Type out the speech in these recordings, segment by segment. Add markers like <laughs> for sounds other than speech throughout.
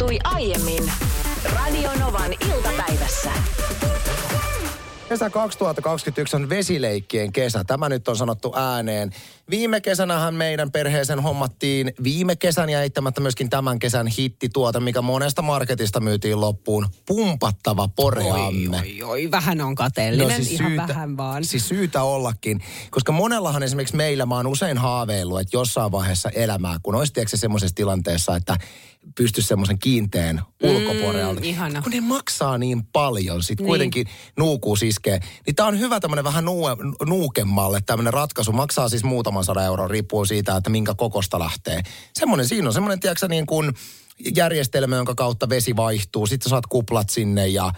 tapahtui aiemmin Radionovan iltapäivässä. Kesä 2021 on vesileikkien kesä. Tämä nyt on sanottu ääneen. Viime kesänähän meidän perheeseen hommattiin viime kesän ja eittämättä myöskin tämän kesän hittituote, mikä monesta marketista myytiin loppuun. Pumpattava poreamme. Oi, oi, oi, vähän on kateellinen, no, siis ihan syytä, vähän vaan. Siis syytä ollakin, koska monellahan esimerkiksi meillä mä oon usein haaveillut, että jossain vaiheessa elämää, kun olisi semmoisessa tilanteessa, että pysty semmoisen kiinteän ulkoporealle. Mm, kun ne maksaa niin paljon, sitten niin. kuitenkin nuukuu iskee. Niin tää on hyvä tämmönen vähän nuu, nuukemmalle tämmönen ratkaisu. Maksaa siis muutama 300 euroa, riippuu siitä, että minkä kokosta lähtee. Semmoinen siinä on, semmoinen, tiedätkö niin kuin järjestelmä, jonka kautta vesi vaihtuu, sitten saat kuplat sinne ja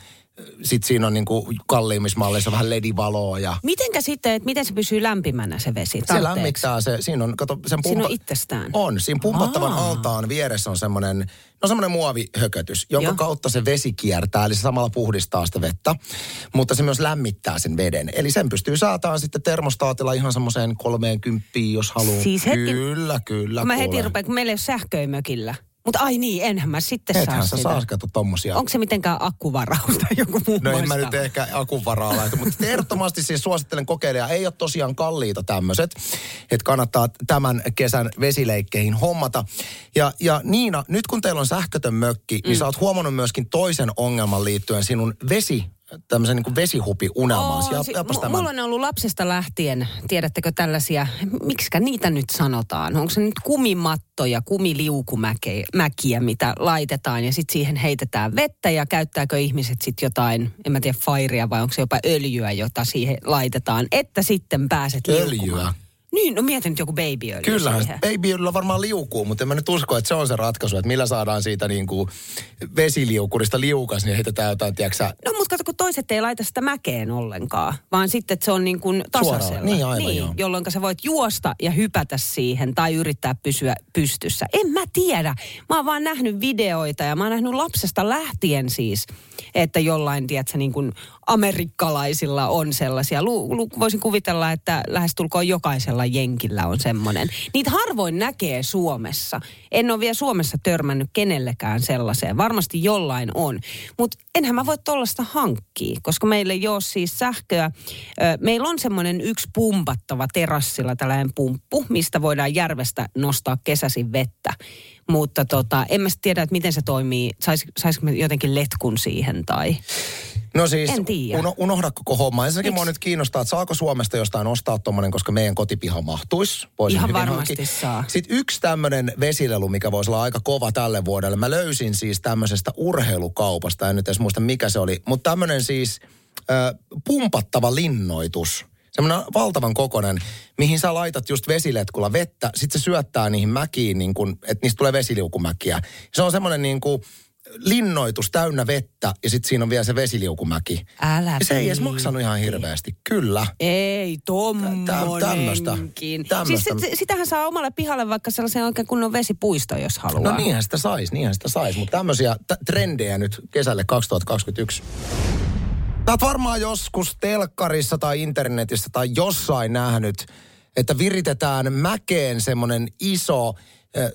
sitten siinä on niinku kalliimmissa malleissa vähän ledivaloa. Ja... Mitenkä sitten, että miten se pysyy lämpimänä se vesi? Tarpeeksi? Se lämmittää se, siinä on, kato, sen pumpa... Siinä on itsestään? On, siinä pumpattavan Aa. altaan vieressä on semmoinen, no semmoinen muovihökötys, jonka Joo. kautta se vesi kiertää, eli se samalla puhdistaa sitä vettä, mutta se myös lämmittää sen veden. Eli sen pystyy saataan sitten termostaatilla ihan semmoiseen 30, jos haluaa. Siis hetki, kyllä, kyllä. Mä heti rupean, kun meillä ei ole sähköä mökillä. Mutta ai niin, enhän mä sitten Ethän saa sä sitä. saa kato tommosia. Onko se mitenkään akkuvaraus tai <laughs> joku muu No en mä nyt ehkä akkuvaraa laita, mutta ehdottomasti siis suosittelen kokeilemaan. Ei ole tosiaan kalliita tämmöiset, että kannattaa tämän kesän vesileikkeihin hommata. Ja, ja Niina, nyt kun teillä on sähkötön mökki, niin mm. niin sä oot huomannut myöskin toisen ongelman liittyen sinun vesi tämmöisen niin vesihupi unelmaan. Oh, si- m- mulla on ollut lapsesta lähtien, tiedättekö tällaisia, miksikä niitä nyt sanotaan? Onko se nyt kumimattoja, kumiliukumäkiä, mitä laitetaan ja sitten siihen heitetään vettä ja käyttääkö ihmiset sitten jotain, en mä tiedä, fairia vai onko se jopa öljyä, jota siihen laitetaan, että sitten pääset Öljyä? Liukumaan. Niin, no mietin nyt joku babyöljy Kyllä, babyöljyllä varmaan liukuu, mutta en mä nyt usko, että se on se ratkaisu, että millä saadaan siitä niin kuin vesiliukurista liukas, niin heitetään jotain, tiedätkö No, mutta kato, kun toiset ei laita sitä mäkeen ollenkaan, vaan sitten, että se on niin kuin tasaisella. Suoraan. Niin, aivan niin, joo. Jolloin sä voit juosta ja hypätä siihen tai yrittää pysyä pystyssä. En mä tiedä. Mä oon vaan nähnyt videoita ja mä oon nähnyt lapsesta lähtien siis, että jollain, tiedätkö, niin kuin amerikkalaisilla on sellaisia. Lu, lu, voisin kuvitella, että lähestulkoon jokaisella jenkillä on semmoinen. Niitä harvoin näkee Suomessa. En ole vielä Suomessa törmännyt kenellekään sellaiseen. Varmasti jollain on. Mutta enhän mä voi tollasta hankkia, koska meillä ei ole siis sähköä. Meillä on semmoinen yksi pumpattava terassilla tällainen pumppu, mistä voidaan järvestä nostaa kesäsin vettä. Mutta tota, en mä tiedä, että miten se toimii. Sais, saisiko me jotenkin letkun siihen tai... No siis, en uno, unohda koko homma. Ensinnäkin mua nyt kiinnostaa, että saako Suomesta jostain ostaa tuommoinen, koska meidän kotipiha mahtuisi. Voisin Ihan varmasti hankki. saa. Sitten yksi tämmöinen vesilelu, mikä voisi olla aika kova tälle vuodelle. Mä löysin siis tämmöisestä urheilukaupasta, en nyt edes muista mikä se oli, mutta tämmöinen siis äh, pumpattava linnoitus semmoinen valtavan kokonen, mihin sä laitat just vesiletkulla vettä, sitten se syöttää niihin mäkiin, niin kun, että niistä tulee vesiliukumäkiä. Se on semmoinen niin kuin, linnoitus täynnä vettä ja sitten siinä on vielä se vesiliukumäki. Älä Se ei edes maksanut ihan hirveästi. Kyllä. Ei, tommonenkin. Siis sit, sitähän saa omalle pihalle vaikka sellaisen oikein kunnon vesipuisto, jos haluaa. No niinhän sitä sais, niinhän sitä sais. Mutta tämmöisiä t- trendejä nyt kesälle 2021. Sä oot varmaan joskus telkkarissa tai internetissä tai jossain nähnyt, että viritetään mäkeen semmoinen iso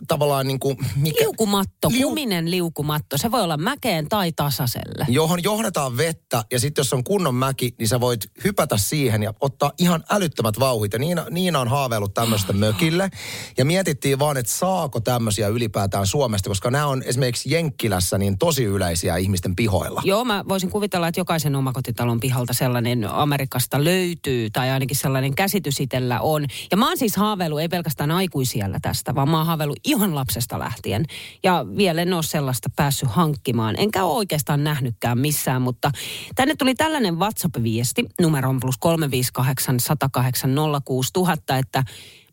tavallaan niin kuin... Mikä, liukumatto, liu... kuminen liukumatto. Se voi olla mäkeen tai tasaiselle. Johon johdetaan vettä ja sitten jos on kunnon mäki, niin sä voit hypätä siihen ja ottaa ihan älyttömät vauhit. Ja Niina, Niina on haaveillut tämmöistä mökille. Ja mietittiin vaan, että saako tämmöisiä ylipäätään Suomesta, koska nämä on esimerkiksi Jenkkilässä niin tosi yleisiä ihmisten pihoilla. Joo, mä voisin kuvitella, että jokaisen omakotitalon pihalta sellainen Amerikasta löytyy, tai ainakin sellainen käsitys itsellä on. Ja mä oon siis haaveillut, ei pelkästään aikuisiellä tästä, vaan mä oon haaveillut ihan lapsesta lähtien. Ja vielä en ole sellaista päässyt hankkimaan. Enkä ole oikeastaan nähnytkään missään, mutta tänne tuli tällainen WhatsApp-viesti numeron plus 358 108 06000, että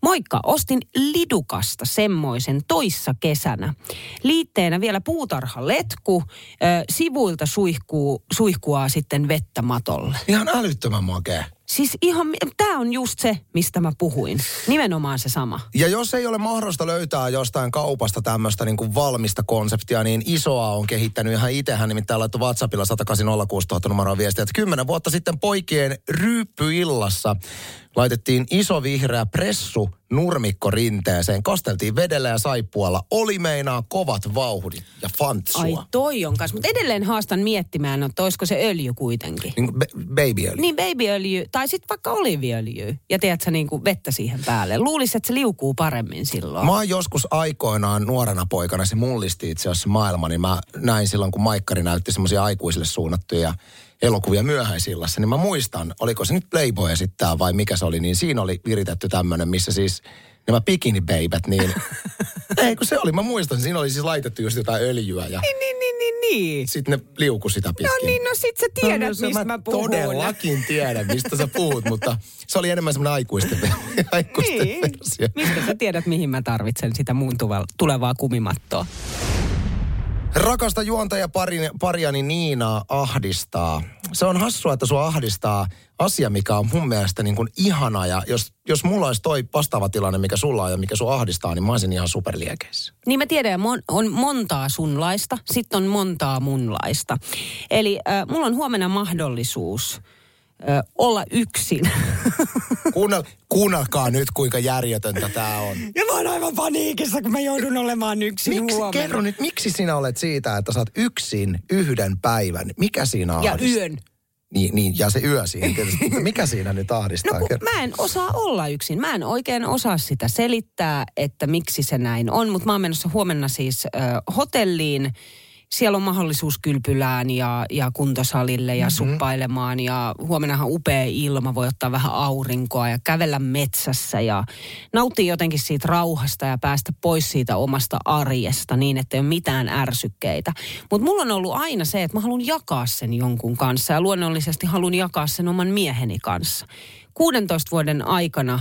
Moikka, ostin Lidukasta semmoisen toissa kesänä. Liitteenä vielä puutarhaletku, äh, sivuilta suihkuu, suihkuaa sitten vettä matolle. Ihan älyttömän makea. Siis ihan, tämä on just se, mistä mä puhuin. Nimenomaan se sama. Ja jos ei ole mahdollista löytää jostain kaupasta tämmöistä niin kuin valmista konseptia, niin isoa on kehittänyt ihan itsehän. Nimittäin laittoi WhatsAppilla 1806000 numeroa viestiä, että kymmenen vuotta sitten poikien ryyppyillassa laitettiin iso vihreä pressu nurmikko rinteeseen, kasteltiin vedellä ja saippualla. Oli meinaa kovat vauhdit ja fantsua. Ai toi on kanssa, mutta edelleen haastan miettimään, että olisiko se öljy kuitenkin. Niin babyöljy. Niin babyöljy, tai sitten vaikka oliviöljy. Ja tiedätkö, niin kuin vettä siihen päälle. Luulisin, että se liukuu paremmin silloin. Mä oon joskus aikoinaan nuorena poikana, se mullisti itse asiassa maailma, niin mä näin silloin, kun Maikkari näytti semmoisia aikuisille suunnattuja elokuvia myöhäisillassa, niin mä muistan, oliko se nyt Playboy esittää vai mikä se oli, niin siinä oli viritetty tämmöinen, missä siis nämä bikinibeibät, niin <laughs> ei kun se oli, mä muistan, siinä oli siis laitettu just jotain öljyä ja niin, niin, niin, niin, niin. sitten ne liuku sitä pitkin. No niin, no sit sä tiedät, no, no, mistä mä, mä puhun. todellakin tiedän, mistä sä puhut, mutta se oli enemmän semmoinen aikuisten, <laughs> aikuisten niin. versio. Mistä sä tiedät, mihin mä tarvitsen sitä muun tulevaa kumimattoa? Rakasta juontaja pariani Niinaa ahdistaa. Se on hassua, että sua ahdistaa asia, mikä on mun mielestä niin kuin ihana. Ja jos, jos mulla olisi toi vastaava tilanne, mikä sulla on ja mikä sua ahdistaa, niin mä olisin ihan superliekeissä. Niin mä tiedän, mon, on montaa sunlaista, sitten on montaa munlaista. Eli äh, mulla on huomenna mahdollisuus ö, olla yksin. <laughs> Kuunnel, kuunnelkaa nyt, kuinka järjetöntä tämä on. Ja mä oon aivan paniikissa, kun mä joudun olemaan yksin miksi, huomenna. Kerro nyt, miksi sinä olet siitä, että sä oot yksin yhden päivän? Mikä siinä on? Ja yön. Niin, niin, ja se yö siihen tietysti. <laughs> Mikä siinä nyt ahdistaa? No mä en osaa olla yksin. Mä en oikein osaa sitä selittää, että miksi se näin on. Mutta mä oon menossa huomenna siis äh, hotelliin siellä on mahdollisuus kylpylään ja, ja kuntosalille ja mm-hmm. suppailemaan ja huomennahan upea ilma, voi ottaa vähän aurinkoa ja kävellä metsässä ja nauttia jotenkin siitä rauhasta ja päästä pois siitä omasta arjesta niin, että ei ole mitään ärsykkeitä. Mutta mulla on ollut aina se, että mä haluan jakaa sen jonkun kanssa ja luonnollisesti haluan jakaa sen oman mieheni kanssa. 16 vuoden aikana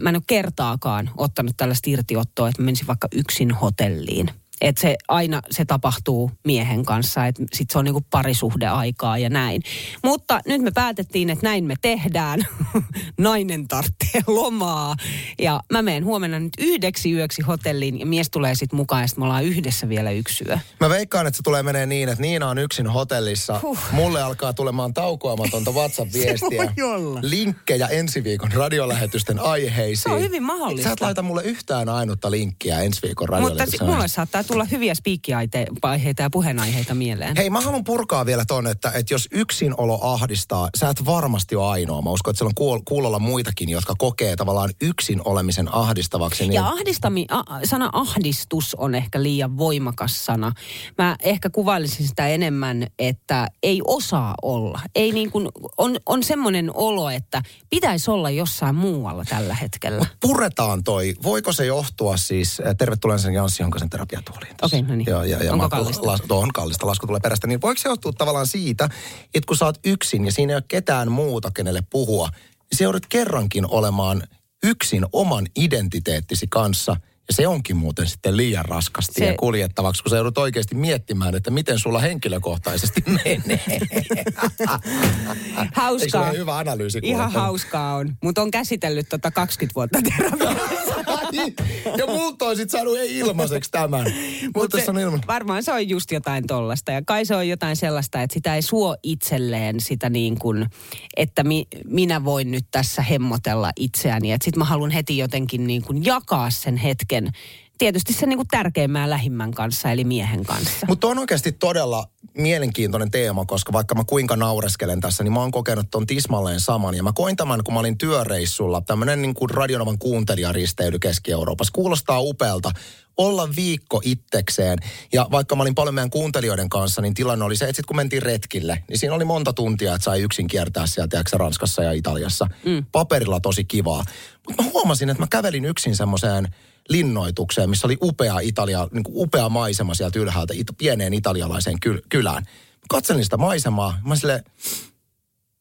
mä en ole kertaakaan ottanut tällaista irtiottoa, että mä menisin vaikka yksin hotelliin – että se aina se tapahtuu miehen kanssa, että sitten se on niinku parisuhdeaikaa ja näin. Mutta nyt me päätettiin, että näin me tehdään. <laughs> Nainen tarvitsee lomaa. Ja mä menen huomenna nyt yhdeksi yöksi hotelliin ja mies tulee sitten mukaan ja sitten me ollaan yhdessä vielä yksi yö. Mä veikkaan, että se tulee menee niin, että Niina on yksin hotellissa. Huh. Mulle alkaa tulemaan taukoamatonta WhatsApp-viestiä. <laughs> Linkkejä ensi viikon radiolähetysten aiheisiin. Se on hyvin mahdollista. Sä et laita mulle yhtään ainutta linkkiä ensi viikon radiolähetysten Mutta mulle saattaa tulla hyviä spiikkiaiheita ja puheenaiheita mieleen. Hei, mä haluan purkaa vielä ton, että, että jos yksinolo ahdistaa, sä et varmasti ole ainoa. Mä uskon, että siellä on kuul- kuulolla muitakin, jotka kokee tavallaan yksin olemisen ahdistavaksi. Niin... Ja ahdistami, a, sana ahdistus on ehkä liian voimakas sana. Mä ehkä kuvailisin sitä enemmän, että ei osaa olla. Ei niin kuin, on, on semmoinen olo, että pitäisi olla jossain muualla tällä hetkellä. Mut puretaan toi. Voiko se johtua siis, tervetuloa sen Janssi Honkasen terapiatuun puoliin. Okei, okay, no niin. Ja, ja, ja Onko kallista? Las, on kallista, lasku tulee perästä. Niin voiko se johtua tavallaan siitä, että kun sä oot yksin ja siinä ei ole ketään muuta, kenelle puhua, niin se joudut kerrankin olemaan yksin oman identiteettisi kanssa – ja se onkin muuten sitten liian raskasti se... ja kuljettavaksi, kun sä joudut oikeasti miettimään, että miten sulla henkilökohtaisesti <laughs> menee. <laughs> hauskaa. Eikö hyvä analyysi? Ihan hauskaa on, mutta on käsitellyt tota 20 vuotta terapiassa. <laughs> ja multa olisit saanut ei ilmaiseksi tämän. Mutta se, ilma... varmaan se on just jotain tollasta. Ja kai se on jotain sellaista, että sitä ei suo itselleen sitä niin kuin, että mi, minä voin nyt tässä hemmotella itseäni. Että sit mä haluan heti jotenkin niin kuin jakaa sen hetken tietysti sen niin kuin tärkeimmän lähimmän kanssa, eli miehen kanssa. Mutta on oikeasti todella mielenkiintoinen teema, koska vaikka mä kuinka naureskelen tässä, niin mä oon kokenut ton tismalleen saman. Ja mä koin tämän, kun mä olin työreissulla, tämmönen niin kuin radionovan kuuntelijaristeily Keski-Euroopassa. Kuulostaa upealta olla viikko itsekseen. Ja vaikka mä olin paljon meidän kuuntelijoiden kanssa, niin tilanne oli se, että sitten kun mentiin retkille, niin siinä oli monta tuntia, että sai yksin kiertää sieltä, Ranskassa ja Italiassa. Mm. Paperilla tosi kivaa. Mutta mä huomasin, että mä kävelin yksin semmoiseen linnoitukseen, missä oli upea Italia, niin kuin upea maisema sieltä ylhäältä it, pieneen italialaiseen kyl, kylään. Katselin sitä maisemaa, mä sille,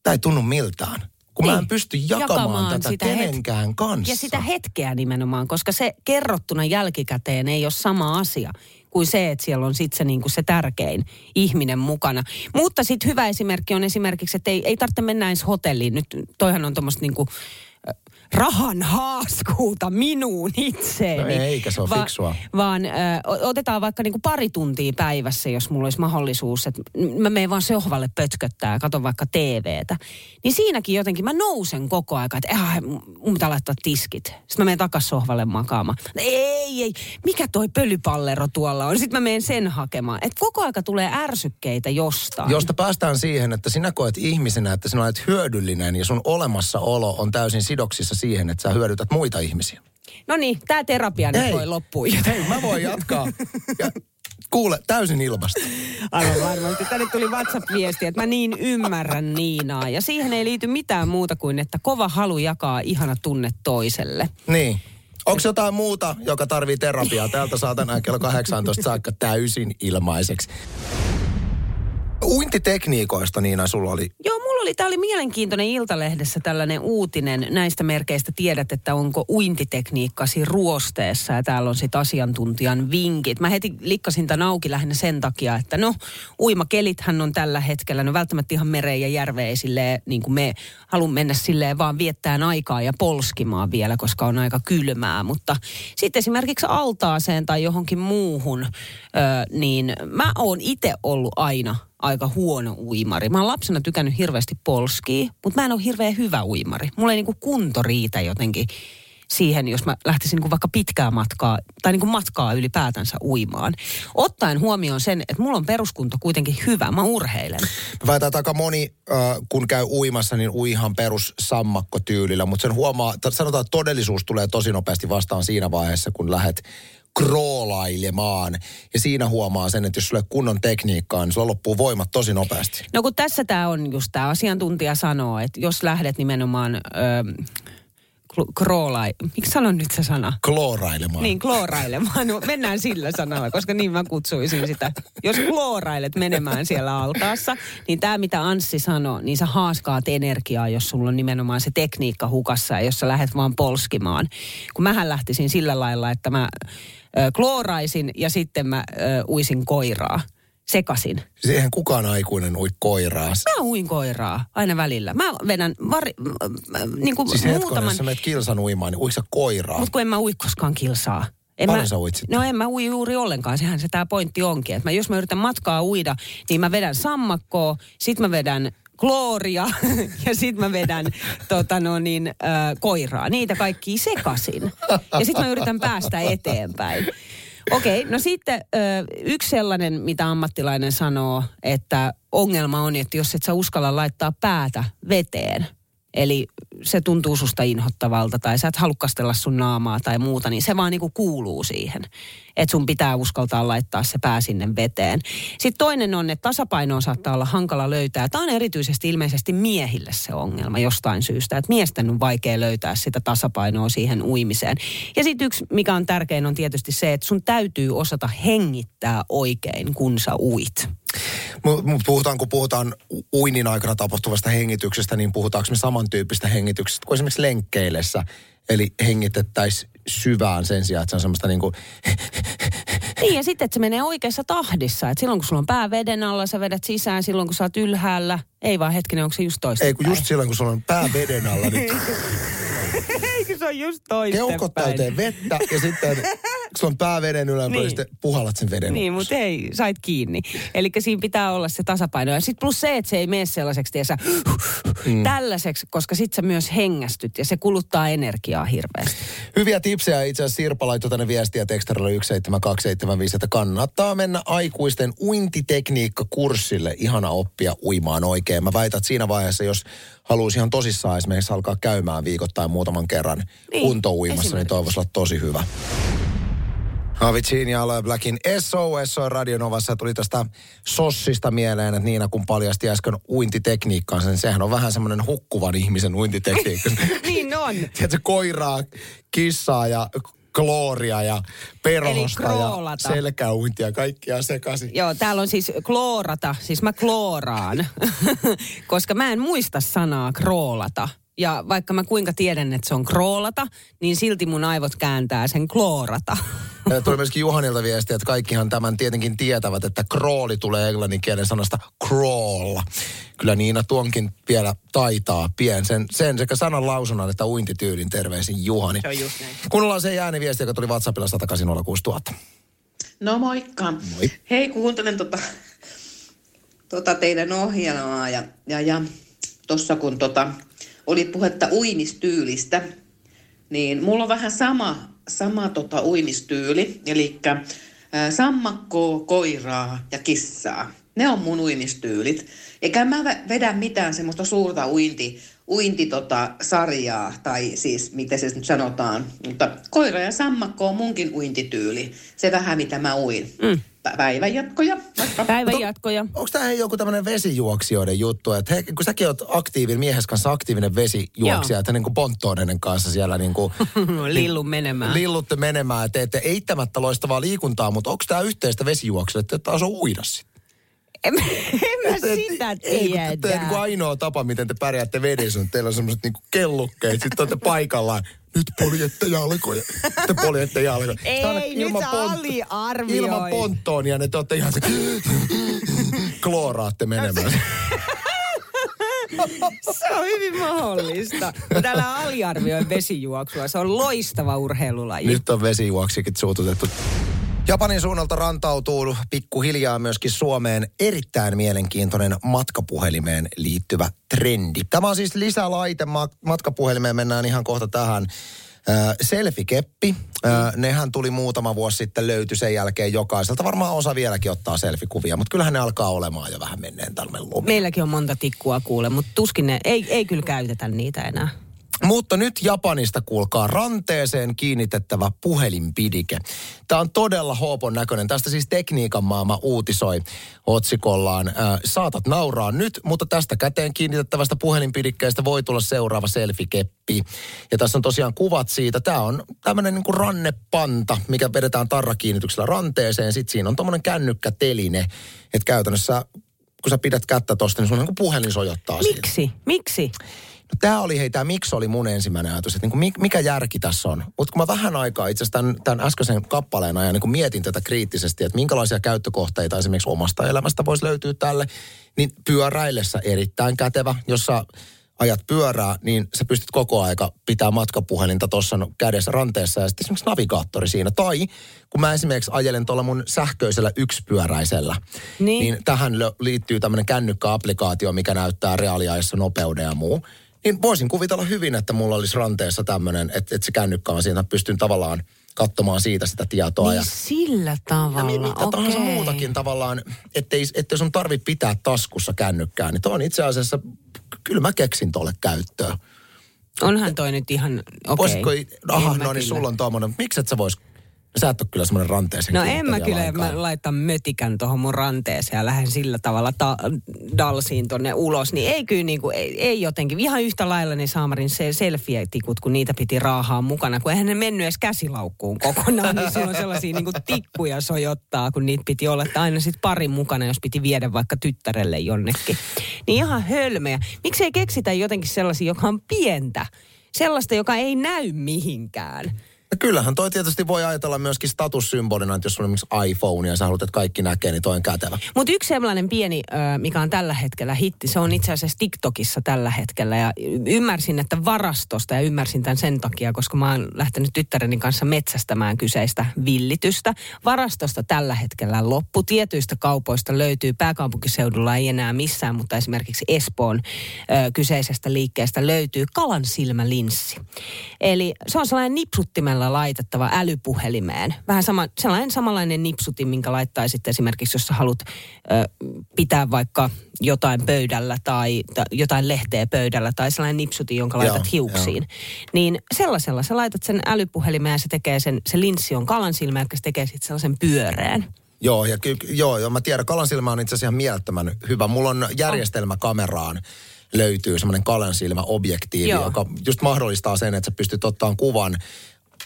tämä ei tunnu miltään. Kun niin. mä en pysty jakamaan, jakamaan tätä sitä kenenkään het- kanssa. Ja sitä hetkeä nimenomaan, koska se kerrottuna jälkikäteen ei ole sama asia kuin se, että siellä on sitten se, niin se tärkein ihminen mukana. Mutta sitten hyvä esimerkki on esimerkiksi, että ei, ei tarvitse mennä edes hotelliin. Nyt toihan on tuommoista niin rahan haaskuuta minuun itseeni. No eikä se ole Va- fiksua. Vaan ö, otetaan vaikka niinku pari tuntia päivässä, jos mulla olisi mahdollisuus, että mä menen vaan sohvalle pötköttää ja katon vaikka TVtä. Niin siinäkin jotenkin mä nousen koko aika, että äh, mun pitää laittaa tiskit. Sitten mä menen takas sohvalle makaamaan. Ei, ei, mikä toi pölypallero tuolla on? Sitten mä menen sen hakemaan. Et koko aika tulee ärsykkeitä jostain. Josta päästään siihen, että sinä koet ihmisenä, että sinä olet hyödyllinen ja sun olemassaolo on täysin sidoksissa siihen, että sä hyödytät muita ihmisiä. No niin, tämä terapia nyt voi loppua. <laughs> Hei, mä voin jatkaa. Ja kuule, täysin ilmasta. Aivan varmasti. Tänne tuli WhatsApp-viesti, että mä niin ymmärrän Niinaa. Ja siihen ei liity mitään muuta kuin, että kova halu jakaa ihana tunne toiselle. Niin. Onko jotain muuta, joka tarvii terapiaa? Täältä saatan kello 18 saakka täysin ilmaiseksi. Uintitekniikoista Niina sulla oli. Joo, mulla oli, tämä oli mielenkiintoinen Iltalehdessä tällainen uutinen. Näistä merkeistä tiedät, että onko uintitekniikkasi ruosteessa ja täällä on sitten asiantuntijan vinkit. Mä heti likkasin tämän auki lähinnä sen takia, että no uimakelithän on tällä hetkellä, no välttämättä ihan mereen ja järveen silleen, niin kuin me halun mennä silleen vaan viettään aikaa ja polskimaan vielä, koska on aika kylmää. Mutta sitten esimerkiksi altaaseen tai johonkin muuhun, ö, niin mä oon itse ollut aina aika huono uimari. Mä oon lapsena tykännyt hirveästi polskia, mutta mä en ole hirveän hyvä uimari. Mulla ei niinku kunto riitä jotenkin siihen, jos mä lähtisin niin vaikka pitkää matkaa tai niin kuin matkaa ylipäätänsä uimaan. Ottaen huomioon sen, että mulla on peruskunto kuitenkin hyvä, mä urheilen. Väitän, että aika moni, äh, kun käy uimassa, niin uihan perus sammakkotyylillä, mutta sen huomaa, sanotaan, että todellisuus tulee tosi nopeasti vastaan siinä vaiheessa, kun lähdet kroolailemaan. Ja siinä huomaa sen, että jos sulle kunnon tekniikkaa, niin sulla loppuu voimat tosi nopeasti. No kun tässä tämä on just tämä asiantuntija sanoo, että jos lähdet nimenomaan... Öö, kroolai... Miksi sanon nyt se sana? Kloorailemaan. Niin, kloorailemaan. No, mennään sillä sanalla, koska niin mä kutsuisin sitä. Jos kloorailet menemään siellä altaassa, niin tämä mitä Anssi sanoi, niin sä haaskaat energiaa, jos sulla on nimenomaan se tekniikka hukassa ja jos sä lähdet vaan polskimaan. Kun mähän lähtisin sillä lailla, että mä klooraisin ja sitten mä ö, uisin koiraa sekasin. Siis eihän kukaan aikuinen ui koiraa. Mä uin koiraa aina välillä. Mä vedän vari, niin kuin siis muutaman... jos sä menet kilsan uimaan, niin uiksa koiraa? Mutta kun en mä ui koskaan kilsaa. En Paljon mä, sä uit No en mä ui juuri ollenkaan, sehän se tämä pointti onkin. Että mä, jos mä yritän matkaa uida, niin mä vedän sammakkoa, sit mä vedän klooria <laughs> ja sitten mä vedän tota no niin, äh, koiraa. Niitä kaikki sekasin. Ja sitten mä yritän päästä eteenpäin. Okei, okay, no sitten yksi sellainen, mitä ammattilainen sanoo, että ongelma on, että jos et sä uskalla laittaa päätä veteen, eli se tuntuu susta inhottavalta tai sä et halua kastella sun naamaa tai muuta, niin se vaan niinku kuuluu siihen. Että sun pitää uskaltaa laittaa se pää sinne veteen. Sitten toinen on, että tasapainoa saattaa olla hankala löytää. Tämä on erityisesti ilmeisesti miehille se ongelma jostain syystä. Että miesten on vaikea löytää sitä tasapainoa siihen uimiseen. Ja sitten yksi, mikä on tärkein, on tietysti se, että sun täytyy osata hengittää oikein, kun sä uit. Puhutaan, kun puhutaan uinin aikana tapahtuvasta hengityksestä, niin puhutaanko me samantyyppistä hengityksestä kuin esimerkiksi lenkkeillessä? Eli hengitettäisiin syvään sen sijaan, että se on semmoista niin kuin... <laughs> Niin ja sitten, että se menee oikeassa tahdissa. Että silloin kun sulla on pää veden alla, sä vedät sisään. Silloin kun sä oot ylhäällä. Ei vaan hetkinen, onko se just toista Ei kun just silloin kun sulla on pää veden alla, niin <laughs> Eikö se on just toistepäin? Keuhkot täyteen vettä ja sitten <laughs> sulla on pää veden yläpuolella, niin. sitten puhallat sen veden Niin, mutta ei, sait kiinni. Eli siinä pitää olla se tasapaino. Ja sitten plus se, että se ei mene sellaiseksi, tiesä, mm. tällaiseksi, koska sitten sä myös hengästyt ja se kuluttaa energiaa hirveästi. Hyviä tipsejä itse asiassa Sirpa laittoi tänne viestiä tekstärillä 17275, että kannattaa mennä aikuisten uintitekniikka-kurssille. Ihana oppia uimaan oikein. Mä väitän, että siinä vaiheessa, jos haluaisi ihan tosissaan esimerkiksi alkaa käymään viikoittain muutaman kerran niin, kuntouimassa, niin toivoisi olla tosi hyvä. Avicii ja Aloe Blackin SOS on Radionovassa. Tuli tästä sossista mieleen, että Niina kun paljasti äsken uintitekniikkaansa, niin sehän on vähän semmoinen hukkuvan ihmisen uintitekniikka. <laughs> niin on. Tiedätkö, koiraa, kissaa ja klooria ja perhosta ja selkäuintia, kaikkia sekaisin. Joo, täällä on siis kloorata, siis mä klooraan, <laughs> koska mä en muista sanaa kroolata. Ja vaikka mä kuinka tiedän, että se on kroolata, niin silti mun aivot kääntää sen kloorata. <laughs> Ja tuli myöskin Juhanilta viestiä, että kaikkihan tämän tietenkin tietävät, että krooli tulee englanninkielen sanasta crawl. Kyllä Niina tuonkin vielä taitaa pien sen, sen sekä sanan lausunnan että uintityylin terveisin Juhani. Se on just näin. Kuunnellaan se ääniviesti, joka tuli WhatsAppilla 1806000. No moikka. Moi. Hei, kuuntelen tota, tota teidän ohjelmaa ja, ja, ja tuossa kun tota, oli puhetta uimistyylistä, niin mulla on vähän sama, sama tota uimistyyli, eli sammakkoa, koiraa ja kissaa. Ne on mun uimistyylit. Eikä mä vedä mitään semmoista suurta uinti, uinti tota, sarjaa, tai siis miten se nyt sanotaan. Mutta koira ja sammakko on munkin uintityyli. Se vähän mitä mä uin. Mm. Päivänjatkoja. vaikka. Päivän jatkoja. Onko tämä joku tämmöinen vesijuoksijoiden juttu, että he, kun säkin oot aktiivinen, miehes kanssa aktiivinen vesijuoksija, Joo. että niin kuin ponttooninen kanssa siellä niin kuin <laughs> Lillu menemään. lillutte menemään teette eittämättä loistavaa liikuntaa, mutta onko tämä yhteistä vesijuoksua, että taas on uida sitten? En, en mä sitä Ei, kun te, tiedä. niin ainoa tapa, miten te pärjäätte vedessä, on, teillä on semmoiset niin kellukkeet, sitten olette paikallaan. Nyt poljette jalkoja. Te poljette jalkoja. Ei, Sitten aina nyt sä aliarvioit. Ilman ponttoonia ne te olette ihan se... Klooraatte menemään. <laughs> Se on hyvin mahdollista. Mutta älä aliarvioi vesijuoksua. Se on loistava urheilulaji. Nyt on vesijuoksikin suututettu. Japanin suunnalta rantautuu pikkuhiljaa myöskin Suomeen erittäin mielenkiintoinen matkapuhelimeen liittyvä trendi. Tämä on siis lisälaite ma- matkapuhelimeen, mennään ihan kohta tähän. Äh, selfie-keppi, äh, nehän tuli muutama vuosi sitten, löytyi sen jälkeen jokaiselta. Varmaan osa vieläkin ottaa selfie-kuvia, mutta kyllähän ne alkaa olemaan jo vähän menneen talven lumia. Meilläkin on monta tikkua kuule, mutta tuskin ne, ei, ei kyllä käytetä niitä enää. Mutta nyt Japanista kuulkaa ranteeseen kiinnitettävä puhelinpidike. Tämä on todella hoopon näköinen. Tästä siis tekniikan maama uutisoi otsikollaan. Ää, saatat nauraa nyt, mutta tästä käteen kiinnitettävästä puhelinpidikkeestä voi tulla seuraava selfie-keppi. Ja tässä on tosiaan kuvat siitä. Tämä on tämmöinen niin kuin rannepanta, mikä vedetään tarrakiinnityksellä ranteeseen. Sitten siinä on tuommoinen kännykkäteline. Että käytännössä kun sä pidät kättä tosta, niin sun niin kuin puhelin sojottaa siitä. Miksi? No tämä oli, hei, tämä miksi oli mun ensimmäinen ajatus, että niin mikä järki tässä on. Mutta kun mä vähän aikaa itse asiassa tämän, tämän äskeisen kappaleen ajan niin mietin tätä kriittisesti, että minkälaisia käyttökohteita esimerkiksi omasta elämästä voisi löytyä tälle, niin pyöräillessä erittäin kätevä, jossa ajat pyörää, niin sä pystyt koko aika pitää matkapuhelinta tuossa kädessä ranteessa ja sitten esimerkiksi navigaattori siinä. Tai kun mä esimerkiksi ajelen tuolla mun sähköisellä yksipyöräisellä, Niin. niin tähän liittyy tämmöinen kännykkäaplikaatio, mikä näyttää reaaliajassa nopeuden ja muu. Niin voisin kuvitella hyvin, että mulla olisi ranteessa tämmöinen, että, että se kännykkä on siinä, pystyn tavallaan katsomaan siitä sitä tietoa. Niin ja, sillä ja tavalla, mi- mitä tahansa okei. muutakin tavallaan, ettei, ettei sun tarvi pitää taskussa kännykkää. Niin toi on itse asiassa, kyllä mä keksin tolle käyttöön. Onhan toi nyt ihan okei. Voisiko, aha, En mä no niin, kyllä. sulla on tommonen, miksi et sä vois, sä et ole kyllä semmoinen ranteeseen No en mä kyllä, lainkaan. mä laitan mötikän tuohon mun ranteeseen ja lähden sillä tavalla ta- dalsiin tonne ulos. Niin ei kyllä niinku, ei, ei jotenkin. Ihan yhtä lailla ne Saamarin se selfie-tikut, kun niitä piti raahaa mukana. Kun eihän ne mennyt edes käsilaukkuun kokonaan, niin silloin sellaisia niinku tikkuja sojottaa, kun niitä piti olla. Että aina sitten pari mukana, jos piti viedä vaikka tyttärelle jonnekin. Niin ihan hölmejä. Miksei keksitä jotenkin sellaisia, joka on pientä? Sellaista, joka ei näy mihinkään. No kyllähän toi tietysti voi ajatella myöskin statussymbolina, että jos sulla on esimerkiksi iPhone ja sä haluat, että kaikki näkee, niin toi on kätevä. Mutta yksi sellainen pieni, mikä on tällä hetkellä hitti, se on itse asiassa TikTokissa tällä hetkellä. Ja ymmärsin, että varastosta, ja ymmärsin tämän sen takia, koska mä oon lähtenyt tyttäreni kanssa metsästämään kyseistä villitystä. Varastosta tällä hetkellä loppu. Tietyistä kaupoista löytyy, pääkaupunkiseudulla ei enää missään, mutta esimerkiksi Espoon kyseisestä liikkeestä löytyy kalan silmälinssi. Eli se on sellainen nipsuttimella laitettava älypuhelimeen. Vähän sama, sellainen samanlainen nipsutin, minkä laittaisit esimerkiksi, jos sä haluat ö, pitää vaikka jotain pöydällä tai, tai jotain lehteä pöydällä tai sellainen nipsutin, jonka laitat Joo, hiuksiin. Niin sellaisella sä laitat sen älypuhelimeen ja se tekee sen, se linssi on kalan silmä, joka se tekee sitten sellaisen pyöreän. Joo, ja ky- joo, joo, mä tiedän, kalansilmä on itse asiassa ihan mielettömän hyvä. Mulla on järjestelmä kameraan löytyy semmoinen kalansilmäobjektiivi, Joo. joka just mahdollistaa sen, että sä pystyt ottamaan kuvan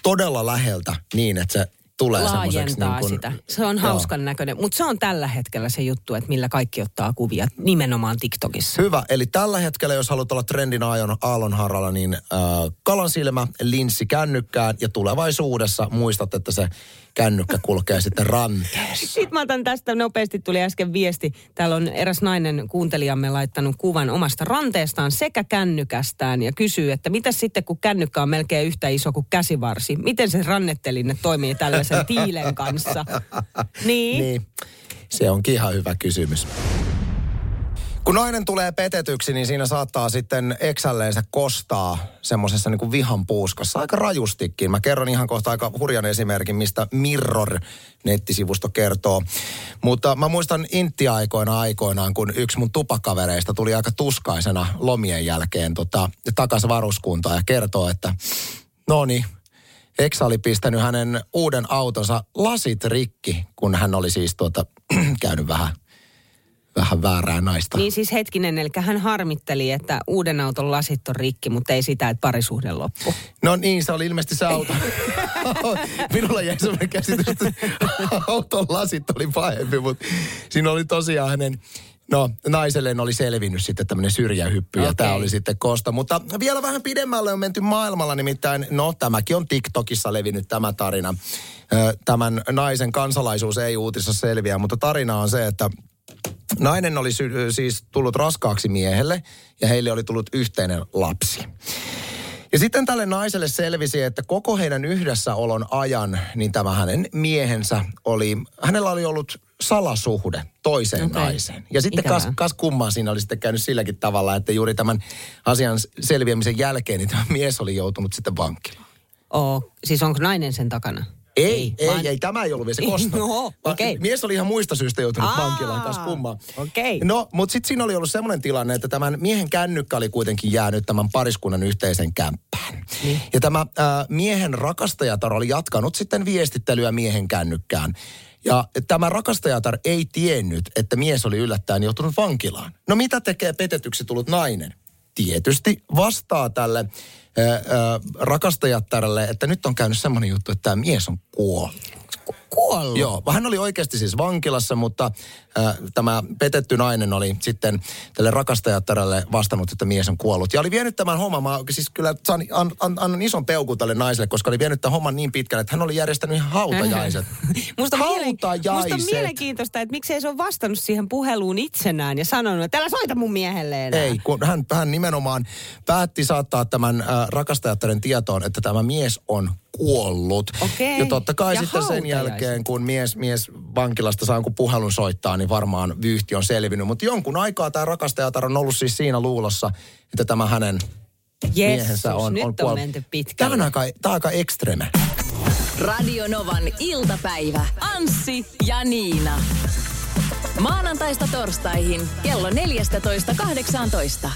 todella läheltä niin, että se tulee laajentaa niin sitä. Se on hauskan joo. näköinen, mutta se on tällä hetkellä se juttu, että millä kaikki ottaa kuvia nimenomaan TikTokissa. Hyvä, eli tällä hetkellä, jos haluat olla trendin aallon, aallonharralla, niin äh, kalansilmä, linssi kännykkään ja tulevaisuudessa muistat, että se kännykkä kulkee sitten ranteessa. <laughs> Sitten mä otan tästä nopeasti, tuli äsken viesti. Täällä on eräs nainen kuuntelijamme laittanut kuvan omasta ranteestaan sekä kännykästään ja kysyy, että mitä sitten kun kännykkä on melkein yhtä iso kuin käsivarsi, miten se rannettelinne toimii tällaisen tiilen kanssa? <laughs> Niin. niin. Se onkin ihan hyvä kysymys. Kun nainen tulee petetyksi, niin siinä saattaa sitten eksälleensä kostaa semmoisessa niin vihan puuskassa aika rajustikin. Mä kerron ihan kohta aika hurjan esimerkin, mistä Mirror-nettisivusto kertoo. Mutta mä muistan Intti-aikoina aikoinaan, kun yksi mun tupakavereista tuli aika tuskaisena lomien jälkeen tota, takaisin varuskuntaan ja kertoo, että no niin, Eksa oli pistänyt hänen uuden autonsa lasit rikki, kun hän oli siis tuota, <clears throat> käynyt vähän – vähän väärää naista. Niin siis hetkinen, eli hän harmitteli, että uuden auton lasit on rikki, mutta ei sitä, että parisuhde loppu. No niin, se oli ilmeisesti se auto. <laughs> Minulla jäi sellainen käsitys, että auton lasit oli pahempi, mutta siinä oli tosiaan hänen No, naiselleen oli selvinnyt sitten tämmöinen syrjähyppy okay. ja tämä oli sitten kosta. Mutta vielä vähän pidemmälle on menty maailmalla, nimittäin, no tämäkin on TikTokissa levinnyt tämä tarina. Tämän naisen kansalaisuus ei uutisessa selviä, mutta tarina on se, että Nainen oli sy- siis tullut raskaaksi miehelle ja heille oli tullut yhteinen lapsi. Ja sitten tälle naiselle selvisi, että koko heidän yhdessäolon ajan, niin tämä hänen miehensä oli, hänellä oli ollut salasuhde toiseen okay. naiseen. Ja sitten kas, kas kummaa siinä oli sitten käynyt silläkin tavalla, että juuri tämän asian selviämisen jälkeen, niin tämä <laughs> mies oli joutunut sitten vankilaan. Oh, siis onko nainen sen takana? Ei, ei, vaan... ei, tämä ei ollut vielä se kosto. <laughs> No, okay. Mies oli ihan muista syistä joutunut Aa, vankilaan, kas kummaa. Okay. No, mutta sitten siinä oli ollut semmoinen tilanne, että tämän miehen kännykkä oli kuitenkin jäänyt tämän pariskunnan yhteisen kämppään. Niin. Ja tämä äh, miehen rakastajatar oli jatkanut sitten viestittelyä miehen kännykkään. Ja tämä rakastajatar ei tiennyt, että mies oli yllättäen joutunut vankilaan. No mitä tekee petetyksi tullut nainen? Tietysti vastaa tälle rakastajattarelle, että nyt on käynyt semmoinen juttu, että tämä mies on kuollut kuollut? Joo, hän oli oikeasti siis vankilassa, mutta äh, tämä petetty nainen oli sitten tälle rakastajattaralle vastannut, että mies on kuollut. Ja oli vienyt tämän homman, mä siis kyllä saan, an, an, annan ison peukun tälle naiselle, koska oli vienyt tämän homman niin pitkälle, että hän oli järjestänyt ihan hautajaiset. <laughs> musta, hautajaiset. musta on mielenkiintoista, että miksei se ole vastannut siihen puheluun itsenään ja sanonut, että älä soita mun miehelle enää. Ei, kun hän, hän nimenomaan päätti saattaa tämän äh, rakastajattaren tietoon, että tämä mies on kuollut. Okay. Ja totta kai ja sitten sen jälkeen, kun mies, mies vankilasta saa kun puhelun soittaa, niin varmaan vyyhti on selvinnyt. Mutta jonkun aikaa tämä rakastajatar on ollut siis siinä luulossa, että tämä hänen Jesus, miehensä on, nyt on, on menty pitkälle. Tämä on aika, tämä on aika ekstreme. Radio Novan iltapäivä. Anssi ja Niina. Maanantaista torstaihin kello 14.18.